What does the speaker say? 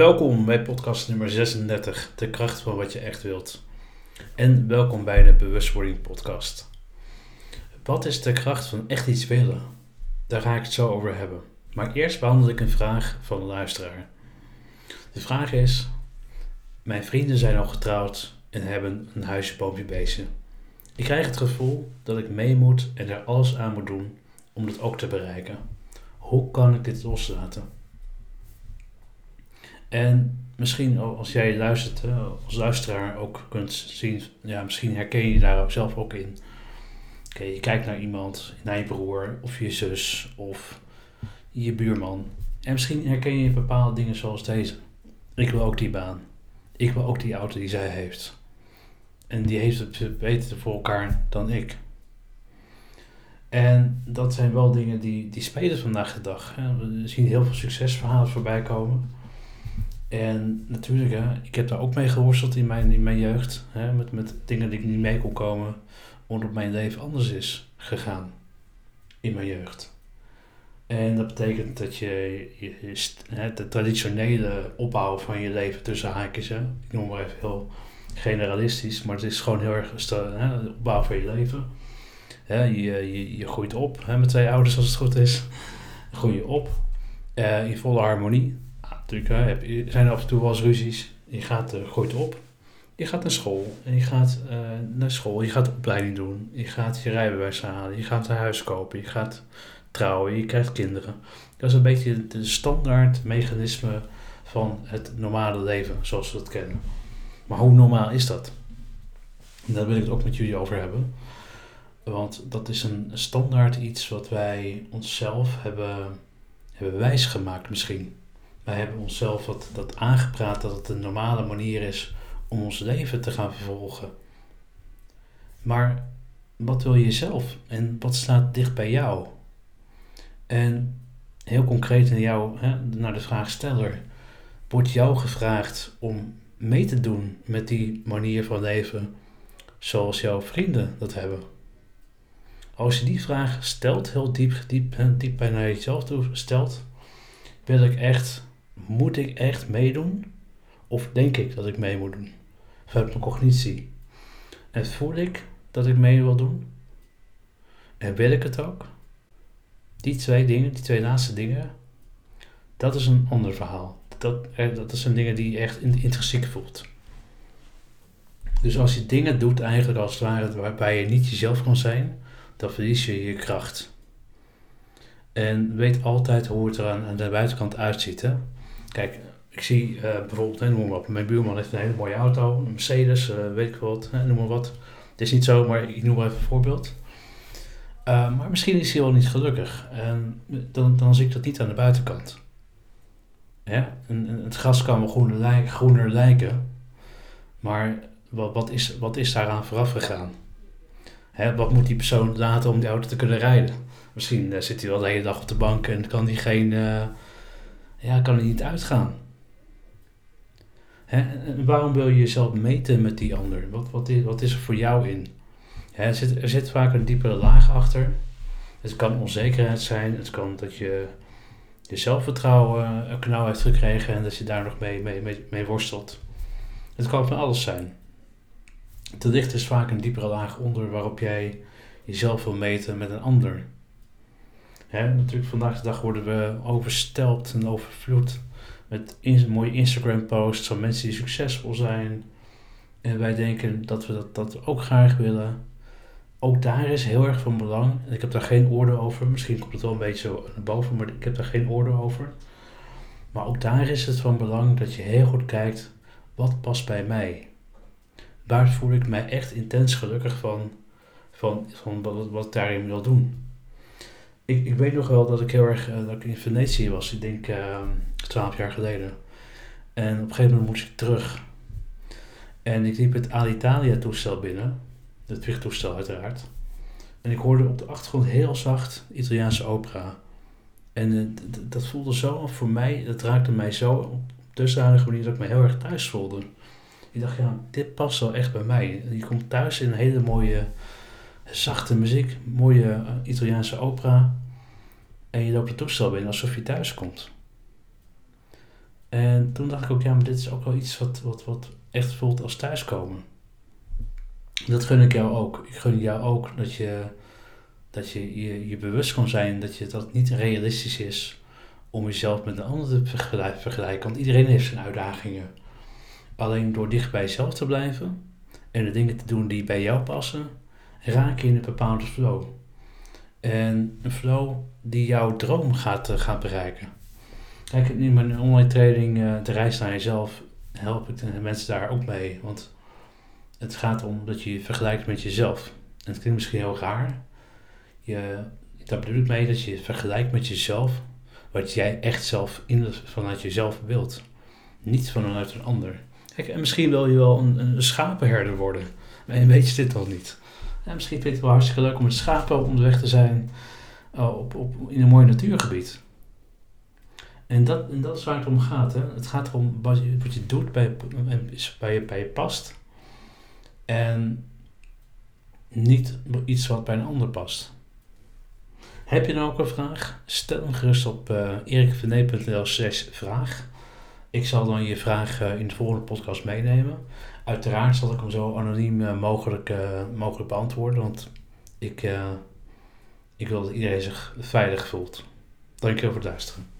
Welkom bij podcast nummer 36, De kracht van wat je echt wilt. En welkom bij de Bewustwording podcast. Wat is de kracht van echt iets willen? Daar ga ik het zo over hebben. Maar eerst behandel ik een vraag van een luisteraar. De vraag is: Mijn vrienden zijn al getrouwd en hebben een huisje, boompje. Ik krijg het gevoel dat ik mee moet en er alles aan moet doen om dat ook te bereiken. Hoe kan ik dit loslaten? En misschien als jij luistert, als luisteraar ook kunt zien, ja, misschien herken je daar ook zelf ook in. Oké, je kijkt naar iemand, naar je broer of je zus of je buurman. En misschien herken je bepaalde dingen zoals deze. Ik wil ook die baan. Ik wil ook die auto die zij heeft. En die heeft het beter voor elkaar dan ik. En dat zijn wel dingen die, die spelen vandaag de dag. We zien heel veel succesverhalen voorbij komen. En natuurlijk, hè, ik heb daar ook mee geworsteld in mijn, in mijn jeugd. Hè, met, met dingen die ik niet mee kon komen. Omdat mijn leven anders is gegaan. In mijn jeugd. En dat betekent dat je, je, de traditionele opbouw van je leven tussen haakjes. Hè, ik noem maar even heel generalistisch. Maar het is gewoon heel erg hè, de opbouw van je leven. Hè, je, je, je groeit op hè, met twee ouders als het goed is. Groei je op. Uh, in volle harmonie natuurlijk hè, zijn af en toe wel eens ruzies. Je gaat, uh, gooit op. Je gaat naar school. En je gaat uh, naar school. Je gaat opleiding doen. Je gaat je rijbewijs halen. Je gaat een huis kopen. Je gaat trouwen. Je krijgt kinderen. Dat is een beetje de standaard mechanisme van het normale leven zoals we het kennen. Maar hoe normaal is dat? En daar wil ik het ook met jullie over hebben. Want dat is een standaard iets wat wij onszelf hebben, hebben wijsgemaakt misschien. Wij hebben onszelf dat, dat aangepraat dat het een normale manier is om ons leven te gaan vervolgen. Maar wat wil je zelf en wat staat dicht bij jou? En heel concreet naar jou, hè, naar de vraagsteller, wordt jou gevraagd om mee te doen met die manier van leven zoals jouw vrienden dat hebben? Als je die vraag stelt, heel diep, diep, diep bij naar jezelf toe stelt, wil ik echt moet ik echt meedoen? Of denk ik dat ik mee moet doen? Vanuit mijn cognitie. En voel ik dat ik mee wil doen? En wil ik het ook? Die twee dingen, die twee laatste dingen, dat is een ander verhaal. Dat, dat zijn dingen die je echt intrinsiek voelt. Dus als je dingen doet eigenlijk als het ware waarbij je niet jezelf kan zijn, dan verlies je je kracht. En weet altijd hoe het er aan, de buitenkant uitziet. Kijk, ik zie uh, bijvoorbeeld, noem maar mijn buurman heeft een hele mooie auto, een Mercedes, uh, weet ik wat, hè, noem maar wat. Het is niet zo, maar ik noem maar even een voorbeeld. Uh, maar misschien is hij wel niet gelukkig. En dan, dan zie ik dat niet aan de buitenkant. Het gras kan wel groener, lijken, groener lijken, maar wat, wat, is, wat is daaraan vooraf gegaan? Hè, wat moet die persoon laten om die auto te kunnen rijden? Misschien zit hij wel de hele dag op de bank en kan hij geen ja, kan er niet uitgaan. Hè? Waarom wil je jezelf meten met die ander? Wat, wat, is, wat is er voor jou in? Hè, er, zit, er zit vaak een diepere laag achter. Het kan onzekerheid zijn. Het kan dat je je zelfvertrouwen een knauw heeft gekregen en dat je daar nog mee, mee, mee, mee worstelt. Het kan van alles zijn. Te licht is vaak een diepere laag onder waarop jij jezelf wil meten met een ander. Natuurlijk vandaag de dag worden we oversteld en overvloed met mooie Instagram posts van mensen die succesvol zijn. En wij denken dat we dat, dat ook graag willen. Ook daar is heel erg van belang. En ik heb daar geen oordeel over. Misschien komt het wel een beetje zo naar boven, maar ik heb daar geen oordeel over. Maar ook daar is het van belang dat je heel goed kijkt wat past bij mij. Waar voel ik mij echt intens gelukkig van, van, van wat, wat ik daarin wil doen ik, ik weet nog wel dat ik heel erg uh, dat ik in Venetië was, ik denk uh, twaalf jaar geleden. En op een gegeven moment moest ik terug. En ik liep het Alitalia toestel binnen, het vliegtoestel uiteraard. En ik hoorde op de achtergrond heel zacht Italiaanse opera. En uh, dat voelde zo voor mij, dat raakte mij zo op dusdanige manier dat ik me heel erg thuis voelde. Ik dacht, ja, dit past wel echt bij mij. Je komt thuis in een hele mooie zachte muziek, mooie Italiaanse opera. En je loopt het toestel binnen alsof je thuis komt. En toen dacht ik ook, ja, maar dit is ook wel iets wat, wat, wat echt voelt als thuiskomen. Dat gun ik jou ook. Ik gun jou ook dat je dat je, je je bewust kan zijn dat, je, dat het niet realistisch is om jezelf met een ander te vergelijken. Want iedereen heeft zijn uitdagingen. Alleen door dicht bij jezelf te blijven en de dingen te doen die bij jou passen, raak je in een bepaalde flow. En een flow die jouw droom gaat, uh, gaat bereiken. Kijk, in mijn online training, uh, de reis naar jezelf, help ik de mensen daar ook mee. Want het gaat om dat je je vergelijkt met jezelf. En het klinkt misschien heel raar. Je, daar bedoel ik mee dat je vergelijkt met jezelf. Wat jij echt zelf in, vanuit jezelf wilt. Niet vanuit een ander. Kijk, en misschien wil je wel een, schapenherder worden. En weet je dit wel niet. En misschien je het wel hartstikke leuk om met schapen onderweg te zijn. Uh, op, op, in een mooi natuurgebied. En dat, en dat is waar het om gaat. Hè? Het gaat erom wat je, wat je doet bij, bij, je, bij je past. En niet iets wat bij een ander past. Heb je nou ook een vraag? Stel hem gerust op uh, erikvernee.nl slash vraag. Ik zal dan je vraag uh, in de volgende podcast meenemen. Uiteraard zal ik hem zo anoniem uh, mogelijk, mogelijk beantwoorden, want ik, ik wil dat iedereen zich veilig voelt. Dankjewel voor het luisteren.